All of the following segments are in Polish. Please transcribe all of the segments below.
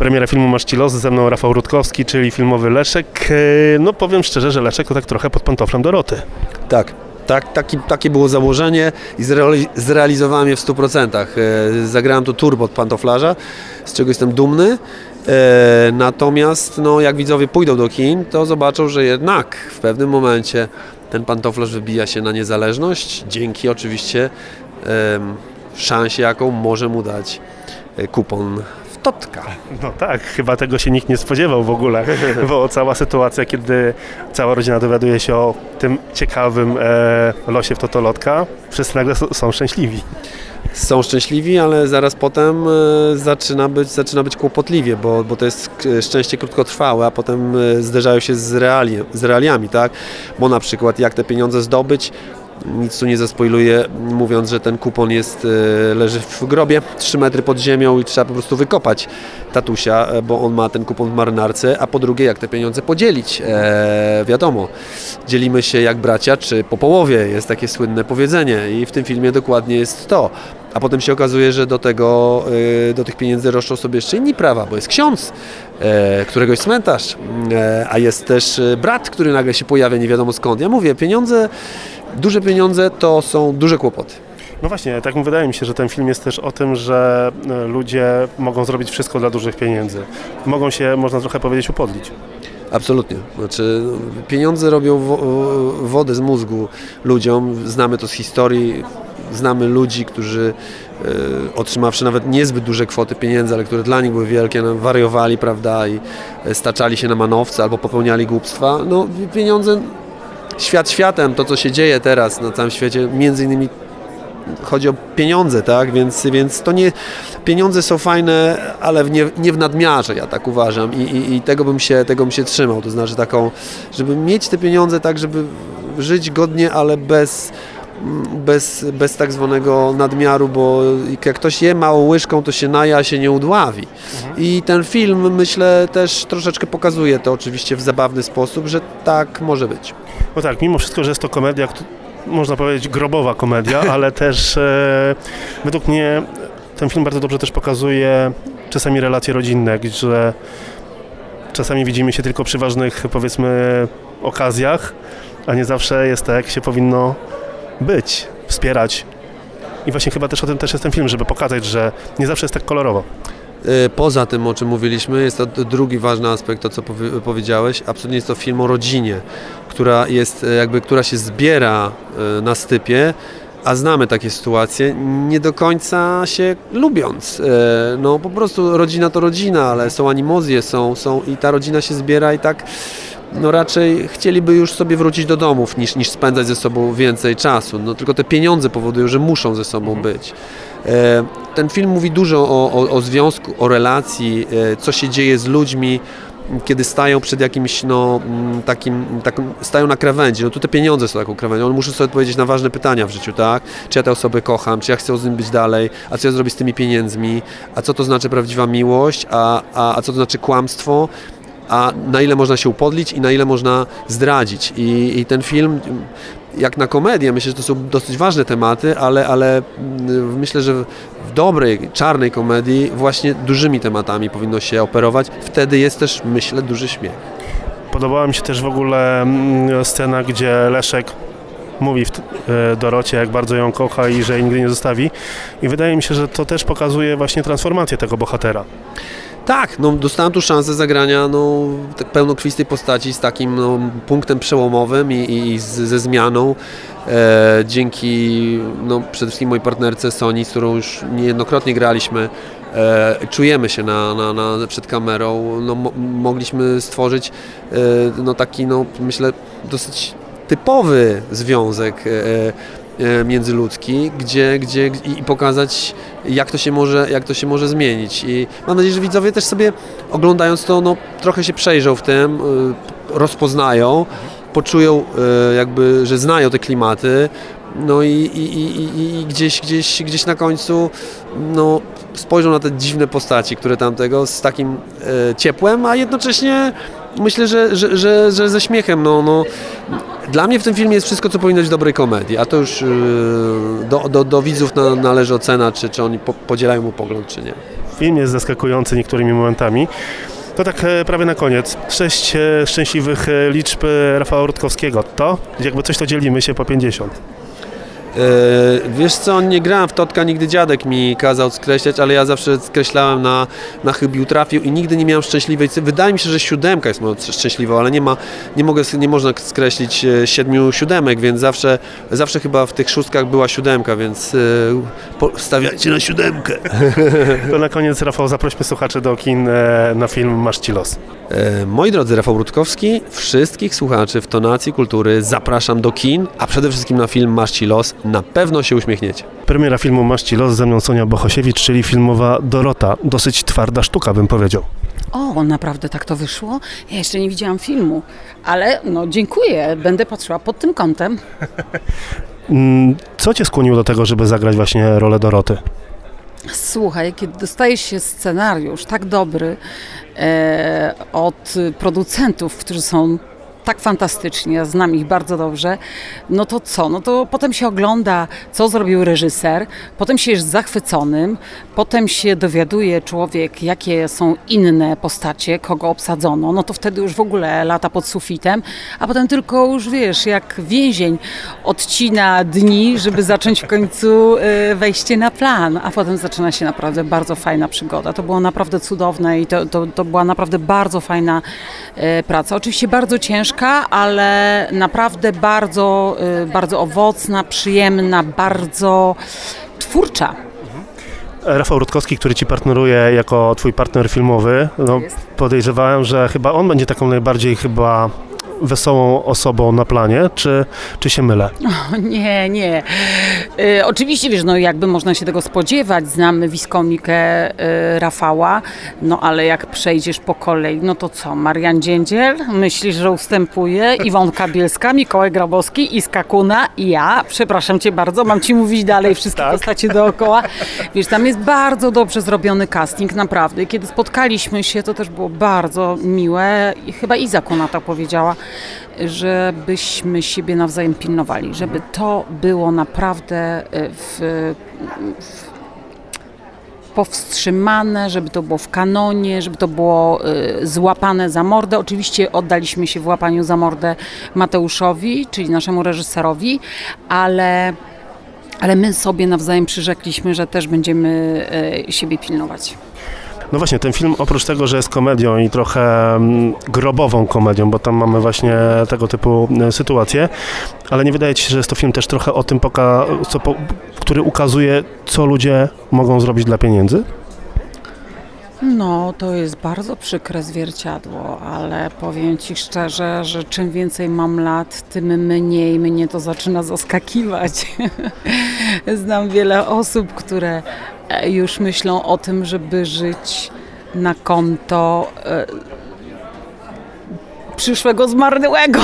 Premiera filmu Masz Ci los, ze mną Rafał Rutkowski, czyli filmowy Leszek. E, No powiem szczerze, że Leszek to tak trochę pod pantoflem Doroty. Tak. Tak, taki, takie było założenie i zreali- zrealizowałem je w 100%. E, Zagrałem to turbo od pantoflarza, z czego jestem dumny. E, Natomiast no, jak widzowie pójdą do kin, to zobaczą, że jednak w pewnym momencie ten pantoflarz wybija się na niezależność, dzięki oczywiście szansie, jaką może mu dać kupon Totka. No tak, chyba tego się nikt nie spodziewał w ogóle, bo cała sytuacja, kiedy cała rodzina dowiaduje się o tym ciekawym e, losie w Totolotka, wszyscy nagle są szczęśliwi. są szczęśliwi, ale zaraz potem e, zaczyna być, zaczyna być kłopotliwie, bo, bo to jest k- szczęście krótkotrwałe, a potem e, zderzają się z, reali, z realiami, tak? Bo na przykład jak te pieniądze zdobyć, nic tu nie zaspoiluję, mówiąc, że ten kupon jest, e, leży w grobie 3 metry pod ziemią i trzeba po prostu wykopać tatusia, e, bo on ma ten kupon w marynarce, a po drugie jak te pieniądze podzielić, e, wiadomo, dzielimy się jak bracia, czy po połowie, jest takie słynne powiedzenie i w tym filmie dokładnie jest to. A potem się okazuje, że do tego, y, do tych pieniędzy roszczą sobie jeszcze inni prawa, bo jest ksiądz, e, którego jest cmentarz, e, a jest też e, brat, który nagle się pojawia nie wiadomo skąd. Ja mówię, pieniądze, duże pieniądze to są duże kłopoty. No właśnie, tak wydaje mi się, że ten film jest też o tym, że e, ludzie mogą zrobić wszystko dla dużych pieniędzy. Mogą się, można trochę powiedzieć, upodlić. Absolutnie. Znaczy, pieniądze robią wo wodę z mózgu ludziom. Znamy to z historii. Znamy ludzi, którzy e, otrzymawszy nawet niezbyt duże kwoty pieniędzy, ale które dla nich były wielkie, no, wariowali, prawda, i e, staczali się na manowce albo popełniali głupstwa. No, pieniądze, świat światem, to co się dzieje teraz na całym świecie, między innymi chodzi o pieniądze, tak? Więc, więc to nie. Pieniądze są fajne, ale w nie, nie w nadmiarze, ja tak uważam. I, i, I tego bym się tego bym się trzymał. To znaczy taką, żeby mieć te pieniądze tak, żeby żyć godnie, ale bez. Bez, bez tak zwanego nadmiaru, bo jak ktoś je małą łyżką, to się naja, się nie udławi. I ten film, myślę, też troszeczkę pokazuje to oczywiście w zabawny sposób, że tak może być. No tak, mimo wszystko, że jest to komedia, można powiedzieć grobowa komedia, ale też e, według mnie ten film bardzo dobrze też pokazuje czasami relacje rodzinne, że czasami widzimy się tylko przy ważnych, powiedzmy, okazjach, a nie zawsze jest tak, jak się powinno być, wspierać. I właśnie chyba też o tym też jest ten film, żeby pokazać, że nie zawsze jest tak kolorowo. Y, Poza tym, o czym mówiliśmy, jest to drugi ważny aspekt, to co powie- powiedziałeś. Absolutnie jest to film o rodzinie, która, jest, e, jakby, która się zbiera e, na stypie, a znamy takie sytuacje, nie do końca się lubiąc. No po prostu rodzina to rodzina, ale są animozje, są, są i ta rodzina się zbiera i tak no raczej chcieliby już sobie wrócić do domów niż, niż spędzać ze sobą więcej czasu. No tylko te pieniądze powodują, że muszą ze sobą być. E, Ten film mówi dużo o, o, o związku, o relacji, e, co się dzieje z ludźmi, kiedy stają przed jakimś no, mm, takim, takim, stają na krawędzi. No tu te pieniądze są taką krawędzią. On musi sobie odpowiedzieć na ważne pytania w życiu, tak? Czy ja tę osobę kocham, czy ja chcę z nim być dalej, a co ja zrobię z tymi pieniędzmi, a co to znaczy prawdziwa miłość, a, a, a co to znaczy kłamstwo a na ile można się upodlić i na ile można zdradzić. I, i ten film, jak na komedię, myślę, że to są dosyć ważne tematy, ale, ale mm, myślę, że w dobrej, czarnej komedii właśnie dużymi tematami powinno się operować. Wtedy jest też, myślę, duży śmiech. Podobała mi się też w ogóle mm, scena, gdzie Leszek mówi w, e, Dorocie, jak bardzo ją kocha i że jej nigdy nie zostawi. I wydaje mi się, że to też pokazuje właśnie transformację tego bohatera. Tak, no, dostałem tu szansę zagrania no, tak pełnokrwistej postaci z takim no, punktem przełomowym i, i, i z, ze zmianą. E, dzięki no, przede wszystkim mojej partnerce Soni, z którą już niejednokrotnie graliśmy, e, czujemy się na, na, na, przed kamerą. No, mo, mogliśmy stworzyć e, no, taki, no, myślę, dosyć typowy związek e, e, międzyludzki, gdzie, gdzie i pokazać jak to się może, jak to się może zmienić. I mam nadzieję, że widzowie też sobie oglądając to, no, trochę się przejrzą w tym, rozpoznają, poczują jakby, że znają te klimaty, no i, i, i, i- gdzieś, gdzieś, gdzieś na końcu no, spojrzą na te dziwne postaci, które tamtego z takim e, ciepłem, a jednocześnie myślę, że, że, że, że ze śmiechem. No, no, dla mnie w tym filmie jest wszystko, co powinno być w dobrej komedii, a to już e, do, do, do widzów na, należy ocena, czy, czy oni po, podzielają mu pogląd, czy nie. Film jest zaskakujący niektórymi momentami. To tak e, prawie na koniec. Sześć e, szczęśliwych e, liczb Rafała Rutkowskiego. To, jakby coś to dzielimy się po 50. E, wiesz co, nie grałem w Totka, nigdy dziadek mi kazał skreślać, ale ja zawsze skreślałem na, na chybił trafił i nigdy nie miałem szczęśliwej Wydaje mi się, że siódemka jest moją szczęśliwą, ale nie ma, nie mogę, nie można skreślić e, siedmiu siódemek, więc zawsze, zawsze chyba w tych szóstkach była siódemka, więc po, stawiajcie na siódemkę. To na koniec, Rafał, zaprośmy słuchaczy do kin e, na film Masz Ci los. Moi drodzy, Rafał Rutkowski, wszystkich słuchaczy w Tonacji Kultury zapraszam do kin, a przede wszystkim na film Masz Ci los. Na pewno się uśmiechniecie. Premiera filmu Masz Ci los ze mną Sonia Bohosiewicz, czyli filmowa Dorota. Dosyć twarda sztuka, bym powiedział. O, naprawdę tak to wyszło? Ja jeszcze nie widziałam filmu, ale no dziękuję, będę patrzyła pod tym kątem. Mm, Co Cię skłoniło do tego, żeby zagrać właśnie rolę Doroty? Słuchaj, kiedy dostaje się scenariusz tak dobry e, od producentów, którzy są tak fantastyczni, ja znam ich bardzo dobrze, no to co? No to potem się ogląda, co zrobił reżyser, potem się jest zachwyconym, potem się dowiaduje człowiek, jakie są inne postacie, kogo obsadzono, no to wtedy już w ogóle lata pod sufitem, a potem tylko już wiesz, jak więzień odcina dni, żeby zacząć w końcu e, wejście na plan, a potem zaczyna się naprawdę bardzo fajna przygoda. To było naprawdę cudowne i to, to, to była naprawdę bardzo fajna e, praca. Oczywiście bardzo ciężka, ale naprawdę bardzo, e, bardzo owocna, przyjemna, bardzo twórcza. Rafał Rutkowski, który Ci partneruje jako Twój partner filmowy, no, podejrzewałem, że chyba on będzie taką najbardziej chyba wesołą osobą na planie, czy, czy się mylę? O, nie, nie. E, oczywiście, wiesz, no jakby można się tego spodziewać, znamy wiskomikę e, Rafała, no ale jak przejdziesz po kolei, no to co, Marian Dziędziel, myślisz, że ustępuje, Iwonka Bielska, Mikołaj Grabowski, Iska Kuna i ja, przepraszam Cię bardzo, mam Ci mówić dalej wszystkie Tak. postacie dookoła. Wiesz, tam jest bardzo dobrze zrobiony casting, naprawdę. Kiedy spotkaliśmy się, to też było bardzo miłe i chyba Iza Kuna tak powiedziała, żebyśmy siebie nawzajem pilnowali, żeby to było naprawdę e, w, w, powstrzymane, żeby to było w kanonie, żeby to było e, złapane za mordę. Oczywiście oddaliśmy się w łapaniu za mordę Mateuszowi, czyli naszemu reżyserowi, ale, ale my sobie nawzajem przyrzekliśmy, że też będziemy e, siebie pilnować. No właśnie, ten film oprócz tego, że jest komedią i trochę mm, grobową komedią, bo tam mamy właśnie tego typu e, sytuacje, ale nie wydaje Ci się, że jest to film też trochę o tym, poka- co po- który ukazuje, co ludzie mogą zrobić dla pieniędzy? No, to jest bardzo przykre zwierciadło, ale powiem Ci szczerze, że czym więcej mam lat, tym mniej mnie to zaczyna zaskakiwać. Znam wiele osób, które już myślą o tym, żeby żyć na konto e, przyszłego zmarłego.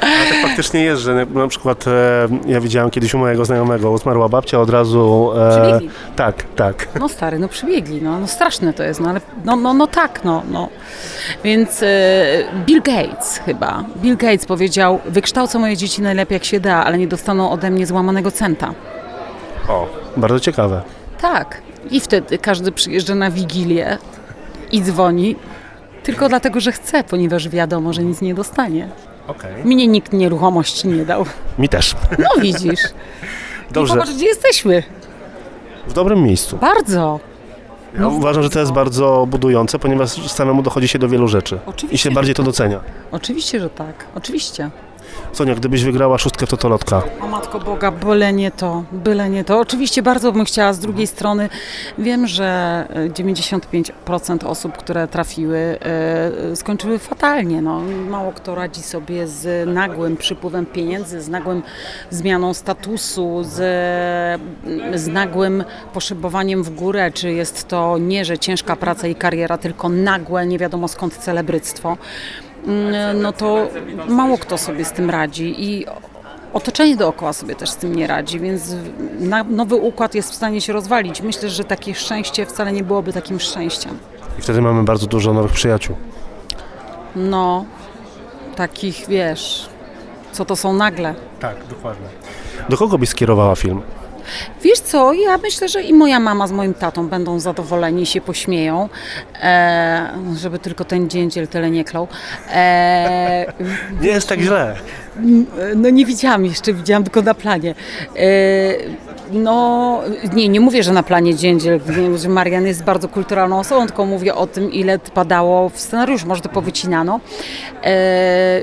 Tak faktycznie jest, że na, na przykład e, ja widziałem kiedyś u mojego znajomego, zmarła babcia od razu... E, Przybiegli. tak, tak. No stary, no przybiegli, no, no straszne to jest, no ale no, no, no tak, no, no. Więc e, Bill Gates chyba, Bill Gates powiedział, wykształcę moje dzieci najlepiej jak się da, ale nie dostaną ode mnie złamanego centa. O, bardzo ciekawe. Tak. I wtedy każdy przyjeżdża na Wigilię i dzwoni, tylko dlatego, że chce, ponieważ wiadomo, że nic nie dostanie. Okej. Mnie nikt nieruchomości nie dał. Mi też. No widzisz. Dobrze, I zobacz, gdzie jesteśmy. w dobrym miejscu. Bardzo. Ja uważam, że to jest bardzo budujące, ponieważ samemu dochodzi się do wielu rzeczy Oczywiście. i się bardziej to docenia. Oczywiście, że tak. Oczywiście. Sonia, gdybyś wygrała szóstkę w Totolotka, O Matko Boga, byle nie to, byle nie to. Oczywiście bardzo bym chciała, z drugiej strony wiem, że e, 95% osób, które trafiły, e, skończyły fatalnie. No, mało kto radzi sobie z nagłym przypływem pieniędzy, z nagłym zmianą statusu, z, z nagłym poszybowaniem w górę, czy jest to nie, że ciężka praca i kariera, tylko nagłe, nie wiadomo skąd celebryctwo no to mało kto sobie z tym radzi i otoczenie dookoła sobie też z tym nie radzi, więc na, nowy układ jest w stanie się rozwalić. Myślę, że takie szczęście wcale nie byłoby takim szczęściem. i wtedy mamy bardzo dużo nowych przyjaciół. No, takich wiesz, co to są nagle. Tak, dokładnie. Do kogo byś skierowała film? Wiesz co, ja myślę, że i moja mama z moim tatą będą zadowoleni, się pośmieją, e, żeby tylko ten dzięciel tyle nie klął. E, Nie jest tak źle. no nie widziałam jeszcze, widziałam tylko na planie. E, no, nie, nie mówię, że na planie dziędziel, że Marian jest bardzo kulturalną osobą, tylko mówię o tym, ile padało w scenariuszu, może to powycinano. E,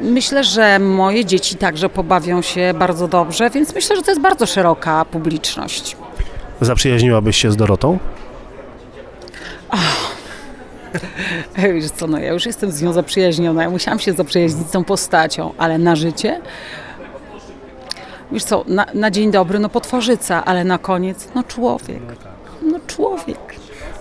myślę, że moje dzieci także pobawią się bardzo dobrze, więc myślę, że to jest bardzo szeroka publiczność. Zaprzyjaźniłabyś się z Dorotą? Wiesz co, no ja już jestem z nią zaprzyjaźniona, ja musiałam się zaprzyjaźnić z tą postacią, ale na życie... Wiesz co, na, na dzień dobry, no potworzyca, ale na koniec, no człowiek. No człowiek.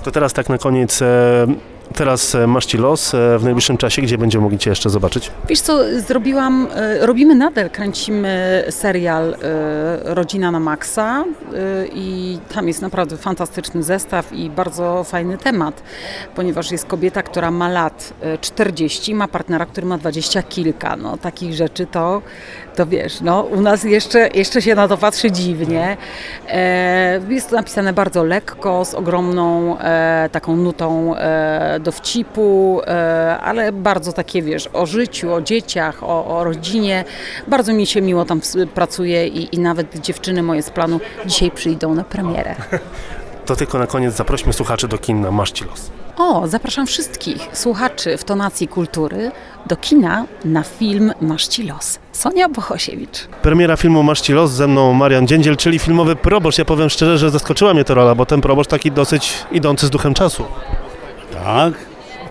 To teraz tak na koniec, e, teraz e, masz ci los e, w najbliższym czasie, gdzie będziemy mogli cię jeszcze zobaczyć? Wiesz co, zrobiłam, e, robimy nadal, kręcimy serial Rodzina na Maxa i tam jest naprawdę fantastyczny zestaw i bardzo fajny temat, ponieważ jest kobieta, która ma lat e, 40, ma partnera, który ma 20 kilka, no takich rzeczy to, to wiesz, no u nas jeszcze, jeszcze się na to patrzy dziwnie. E, Jest to napisane bardzo lekko, z ogromną e, taką nutą e, dowcipu, e, ale bardzo takie, wiesz, o życiu, o dzieciach, o, o rodzinie. Bardzo mi się miło tam pracuje i, i nawet dziewczyny moje z planu dzisiaj przyjdą na premierę. To tylko na koniec zaprośmy słuchaczy do kin na Masz ci los. O, zapraszam wszystkich słuchaczy w tonacji kultury do kina na film Masz Ci los. Sonia Bohosiewicz. Premiera filmu Masz ci los ze mną Marian Dziędziel, czyli filmowy proboszcz. Ja powiem szczerze, że zaskoczyła mnie ta rola, bo ten proboszcz taki dosyć idący z duchem czasu. Tak?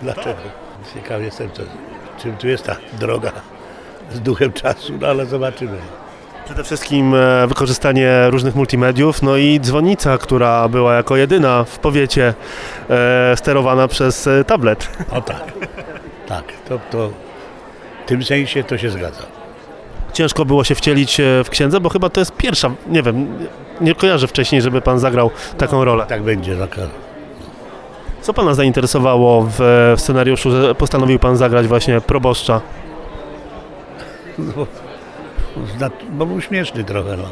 Dlaczego? Ciekaw jestem, co, czym tu jest ta droga z duchem czasu, no ale zobaczymy. Przede wszystkim e, wykorzystanie różnych multimediów, no i dzwonica, która była jako jedyna w powiecie e, sterowana przez e, tablet. O tak, tak, to, to w tym sensie to się zgadza. Ciężko było się wcielić w księdze, bo chyba to jest pierwsza, nie wiem, nie kojarzę wcześniej, żeby pan zagrał taką rolę. Tak będzie. taka- Co pana zainteresowało w, w scenariuszu, że postanowił pan zagrać właśnie proboszcza? No, bo był śmieszny trochę, no.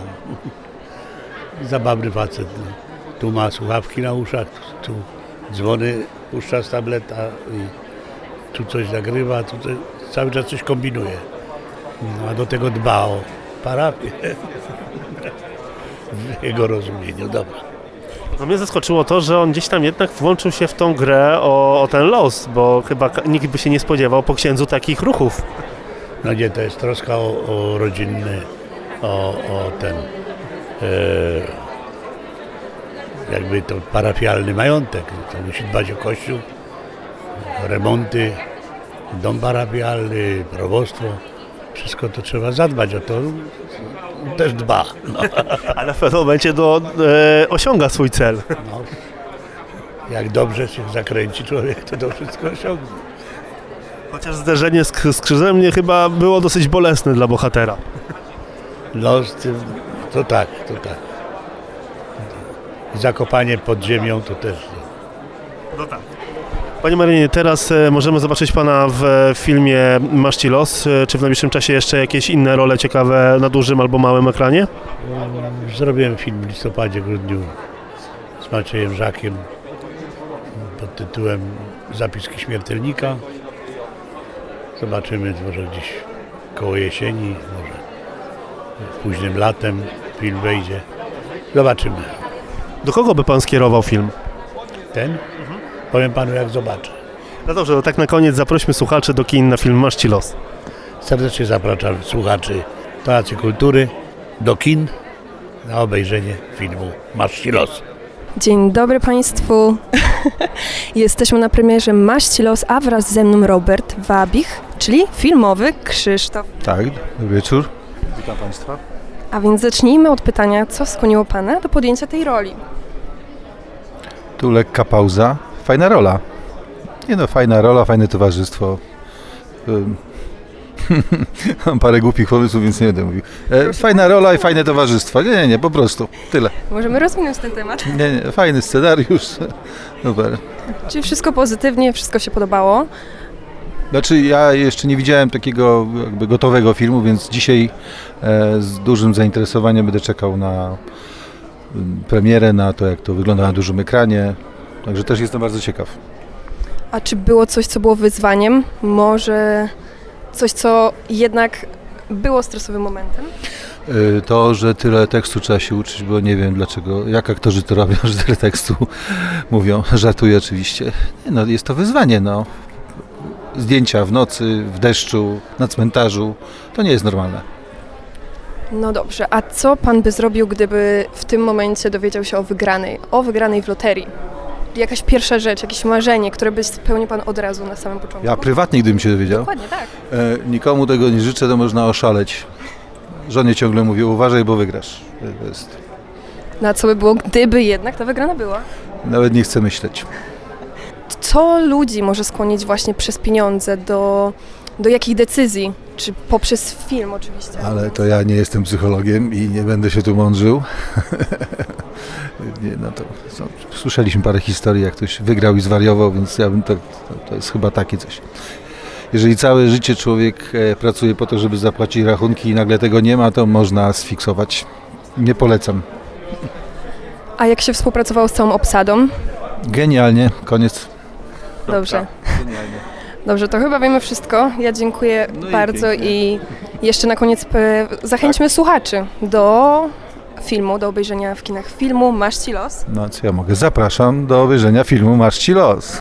Zabawny facet. No. Tu ma słuchawki na uszach, tu, tu dzwony puszcza z tableta i tu coś nagrywa, tu coś, cały czas coś kombinuje. No, a do tego dba o parafię. W jego rozumieniu, dobra. No mnie zaskoczyło to, że on gdzieś tam jednak włączył się w tą grę o, o ten los, bo chyba nikt by się nie spodziewał po księdzu takich ruchów. No nie, to jest troska o, o rodzinny, o, o ten e, jakby to parafialny majątek. To musi dbać o kościół, remonty, dom parafialny, probostwo. Wszystko to trzeba zadbać o to. Też dba. No, Ale w pewnym momencie do, e, osiąga swój cel. no. Jak dobrze się zakręci człowiek, to to wszystko osiągnie. Chociaż zderzenie z, z krzyżem nie chyba było dosyć bolesne dla bohatera. No to tak, to tak. Zakopanie pod ziemią to też. No tak. Panie Marinie, teraz e, możemy zobaczyć Pana w e, filmie Masz Ci los. E, Czy w najbliższym czasie jeszcze jakieś inne role ciekawe na dużym albo małym ekranie? Zrobiłem film w listopadzie, grudniu z Maciejem Żakiem pod tytułem Zapiski śmiertelnika. Zobaczymy, może gdzieś koło jesieni, może późnym latem film wejdzie. Zobaczymy. Do kogo by Pan skierował film? Ten? Powiem panu jak zobaczę. No dobrze, to tak na koniec zaprośmy słuchaczy do kin na film Masz Ci los. Serdecznie zapraszam słuchaczy Teatru Kultury do kin na obejrzenie filmu Masz ci los. Dzień dobry Państwu. Jesteśmy na premierze Maści Los, a wraz ze mną Robert Wabich, czyli filmowy Krzysztof. Tak, dobry wieczór. Witam Państwa. A więc zacznijmy od pytania, co skłoniło Pana do podjęcia tej roli? Tu lekka pauza. Fajna rola. Nie no, fajna rola, fajne towarzystwo. Mam parę głupich pomysłów, więc nie będę mówił. E, fajna rola i fajne towarzystwo. Nie, nie, nie, po prostu. Tyle. Możemy rozwinąć ten temat. Nie, nie, fajny scenariusz. Super. Czy wszystko pozytywnie, wszystko się podobało? Znaczy, ja jeszcze nie widziałem takiego jakby gotowego filmu, więc dzisiaj e, z dużym zainteresowaniem będę czekał na, ym, premierę, na to, jak to wygląda na dużym ekranie. Także też jestem bardzo ciekaw. A czy było coś, co było wyzwaniem? Może coś, co jednak było stresowym momentem? Y, To, że tyle tekstu trzeba się uczyć, bo nie wiem dlaczego, jak aktorzy to robią, że tyle tekstu mówią. Żartuję oczywiście. Nie, no, jest to wyzwanie, no. Zdjęcia w nocy, w deszczu, na cmentarzu, to nie jest normalne. No dobrze, a co pan by zrobił, gdyby w tym momencie dowiedział się o wygranej, o wygranej w loterii? Jakaś pierwsza rzecz, jakieś marzenie, które by spełnił pan od razu na samym początku? Ja prywatnie, gdybym się dowiedział, Dokładnie tak. e, nikomu tego nie życzę, to można oszaleć. Żonie ciągle mówię, uważaj, bo wygrasz. To jest, Na co by było, gdyby jednak ta wygrana była? nawet nie chcę myśleć. Co ludzi może skłonić właśnie przez pieniądze do, do jakich decyzji? Czy poprzez film oczywiście? Ale to ja nie jestem psychologiem i nie będę się tu mądrzył. nie, no to, co, słyszeliśmy parę historii, jak ktoś wygrał i zwariował, więc ja bym to, to, to jest chyba takie coś. Jeżeli całe życie człowiek e, pracuje po to, żeby zapłacić rachunki i nagle tego nie ma, to można sfiksować. Nie polecam. A jak się współpracowało z całą obsadą? Genialnie, koniec. Dobrze. Genialnie. Dobrze, to chyba wiemy wszystko. Ja dziękuję No i bardzo pięknie. i jeszcze na koniec e, zachęćmy słuchaczy do filmu, do obejrzenia w kinach filmu Masz Ci Los. No co ja mogę? Zapraszam do obejrzenia filmu Masz Ci los.